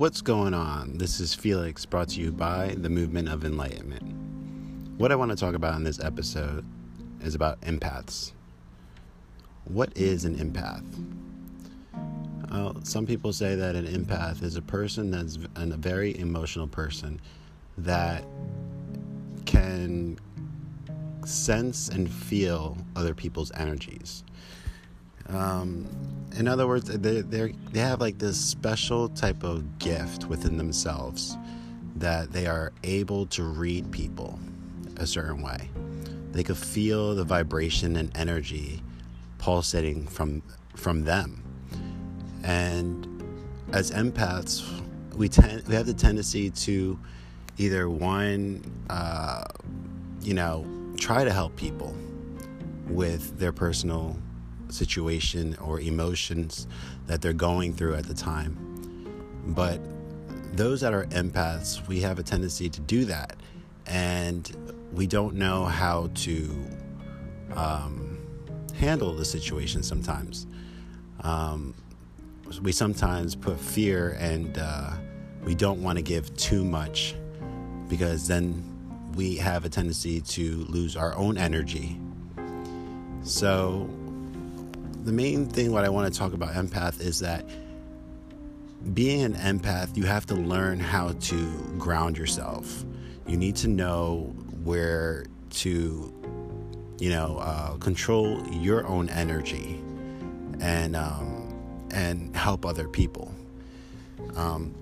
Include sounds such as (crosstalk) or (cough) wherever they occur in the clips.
what's going on? This is Felix, brought to you by the Movement of Enlightenment. What I want to talk about in this episode is about empaths. What is an empath? Some people say that an empath is a person that's a very emotional person that can sense and feel other people's energies. Um, in other words, they they they have like this special type of gift within themselves that they are able to read people a certain way. They could feel the vibration and energy pulsating from from them. And as empaths, we tend we have the tendency to either one, uh, you know, try to help people with their personal situation or emotions that they're going through at the time. But those that are empaths, we have a tendency to do that. And we don't know how to um, handle the situation sometimes. Um, we sometimes put fear and uh, we don't want to give too much because then we have a tendency to lose our own energy. So, the main thing what I want to talk about empath is that being an empath, you have to learn how to ground yourself. You need to know where to, you know, uh, control your own energy and um, and help other people. Um,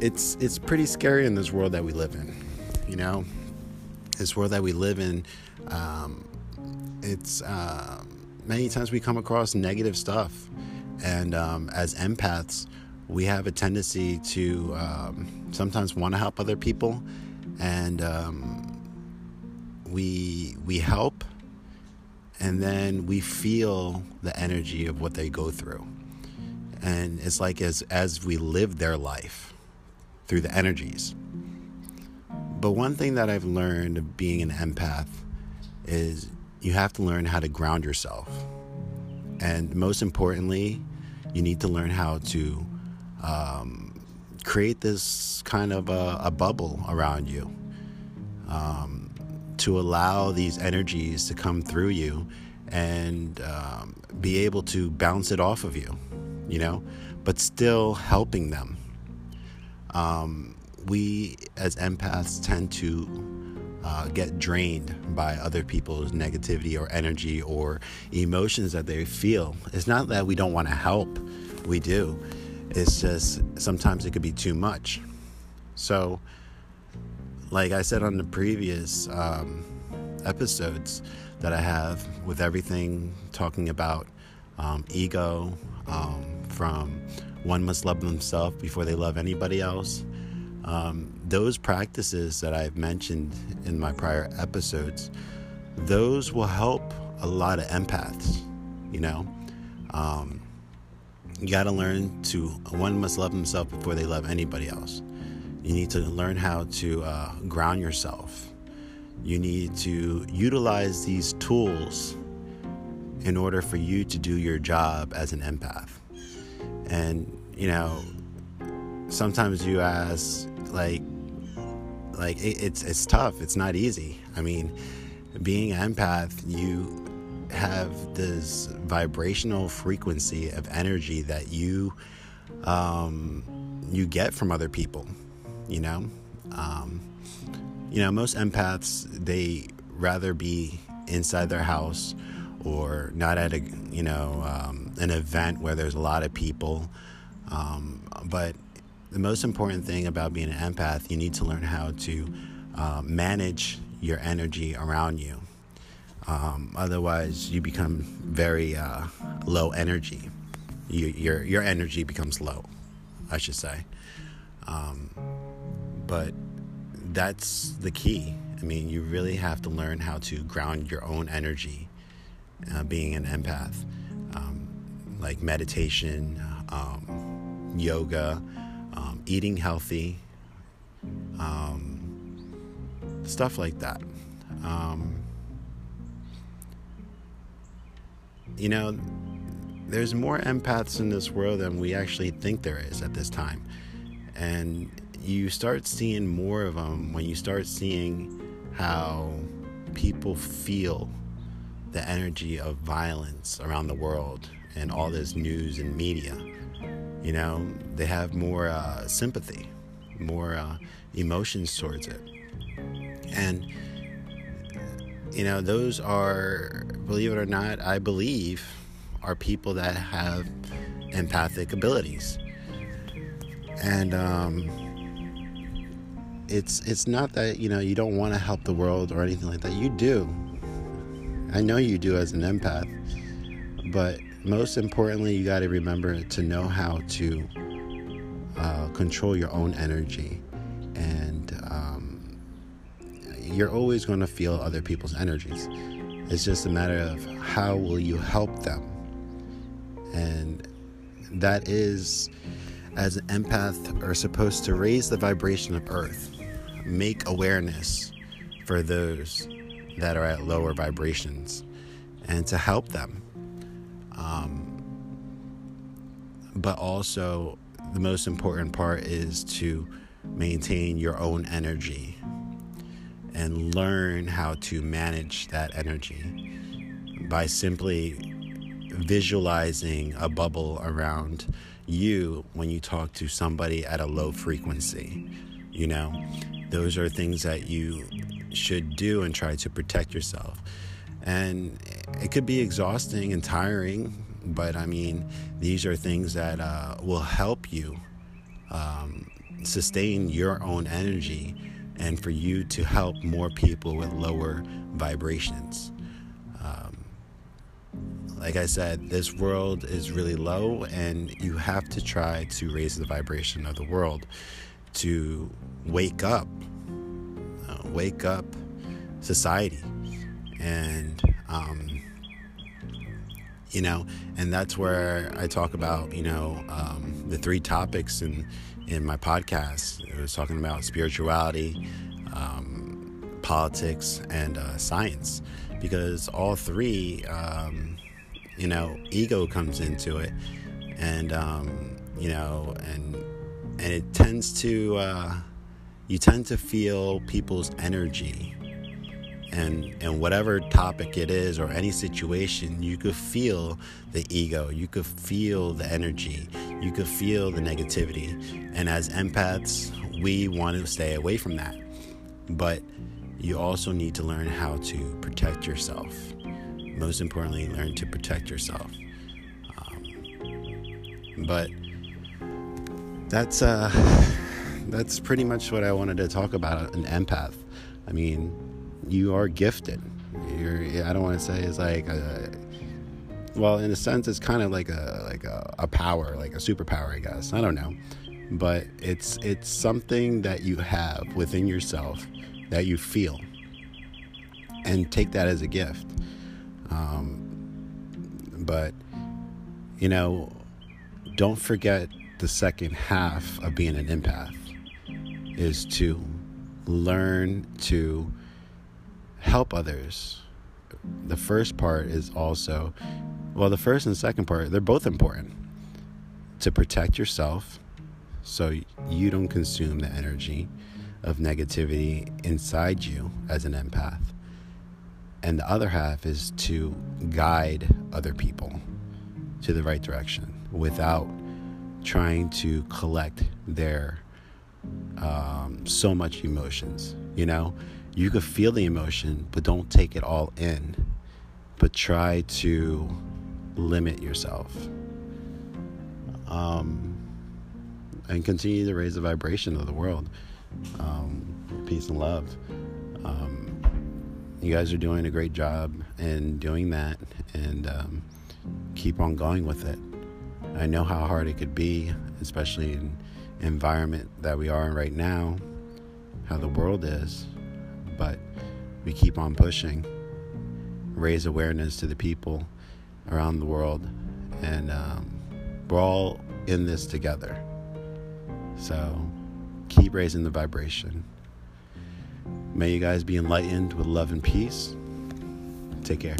it's it's pretty scary in this world that we live in. You know, this world that we live in. Um, it's uh, many times we come across negative stuff, and um, as empaths, we have a tendency to um, sometimes want to help other people, and um, we we help, and then we feel the energy of what they go through, and it's like as as we live their life through the energies. But one thing that I've learned of being an empath is you have to learn how to ground yourself. And most importantly, you need to learn how to um, create this kind of a, a bubble around you um, to allow these energies to come through you and um, be able to bounce it off of you, you know, but still helping them um, we as empaths tend to uh, get drained by other people's negativity or energy or emotions that they feel. It's not that we don't want to help, we do. It's just sometimes it could be too much. So, like I said on the previous um, episodes that I have with everything talking about um, ego, um, from one must love themselves before they love anybody else. Um, those practices that I've mentioned in my prior episodes, those will help a lot of empaths. You know, um, you got to learn to one must love himself before they love anybody else. You need to learn how to uh, ground yourself. You need to utilize these tools in order for you to do your job as an empath. And, you know, sometimes you ask, like, like it, it's it's tough. It's not easy. I mean, being an empath, you have this vibrational frequency of energy that you um, you get from other people. You know, um, you know most empaths they rather be inside their house or not at a you know um, an event where there's a lot of people. Um, but the most important thing about being an empath, you need to learn how to uh, manage your energy around you. Um, otherwise, you become very uh, low energy. You, your your energy becomes low, I should say. Um, but that's the key. I mean, you really have to learn how to ground your own energy uh, being an empath, um, like meditation, um, yoga, eating healthy, um, stuff like that. Um, you know, there's more empaths in this world than we actually think there is at this time. And you start seeing more of them when you start seeing how people feel the energy of violence around the world and all this news and media. You know, they have more uh, sympathy, more uh, emotions towards it. And, you know, those are, believe it or not, I believe, are people that have empathic abilities. And, um, it's it's not that you know you don't want to help the world or anything like that you do i know you do as an empath but most importantly you got to remember to know how to uh, control your own energy and um, you're always going to feel other people's energies it's just a matter of how will you help them and that is as an empath are supposed to raise the vibration of earth make awareness for those that are at lower vibrations and to help them. Um, but also, the most important part is to maintain your own energy and learn how to manage that energy by simply visualizing a bubble around you when you talk to somebody at a low frequency. You know, those are things that you should do and try to protect yourself. And it could be exhausting and tiring, but I mean, these are things that uh, will help you um, sustain your own energy and for you to help more people with lower vibrations. Um, like I said, this world is really low, and you have to try to raise the vibration of the world to wake up, uh, wake up society. And, um, you know, and that's where I talk about, you know, um, the three topics in, in my podcast. It was talking about spirituality, um, politics, and uh, science, because all three, um, you know, ego comes into it, and um, you know, and and it tends to uh, you tend to feel people's energy and and whatever topic it is or any situation you could feel the ego you could feel the energy you could feel the negativity and as empaths we want to stay away from that but you also need to learn how to protect yourself most importantly learn to protect yourself um, but that's uh, (laughs) that's pretty much what I wanted to talk about. An empath. I mean, you are gifted. You're. I don't want to say it's like a. Well, in a sense, it's kind of like a like a, a power, like a superpower, I guess. I don't know, but it's it's something that you have within yourself that you feel, and take that as a gift. Um, but you know, don't forget the second half of being an empath is to learn to help others. The first part is also, well, the first and second part, they're both important. To protect yourself so you don't consume the energy of negativity inside you as an empath. And the other half is to guide other people to the right direction without trying to collect their um, so much emotions. You know, you could feel the emotion, but don't take it all in. But try to limit yourself. Um, and continue to raise the vibration of the world. Um, peace and love. Um, you guys are doing a great job in doing that, and um, keep on going with it. I know how hard it could be, especially in environment that we are in right now, how the world is. But we keep on pushing, raise awareness to the people around the world, and um, we're all in this together. So keep raising the vibration. May you guys be enlightened with love and peace. Take care.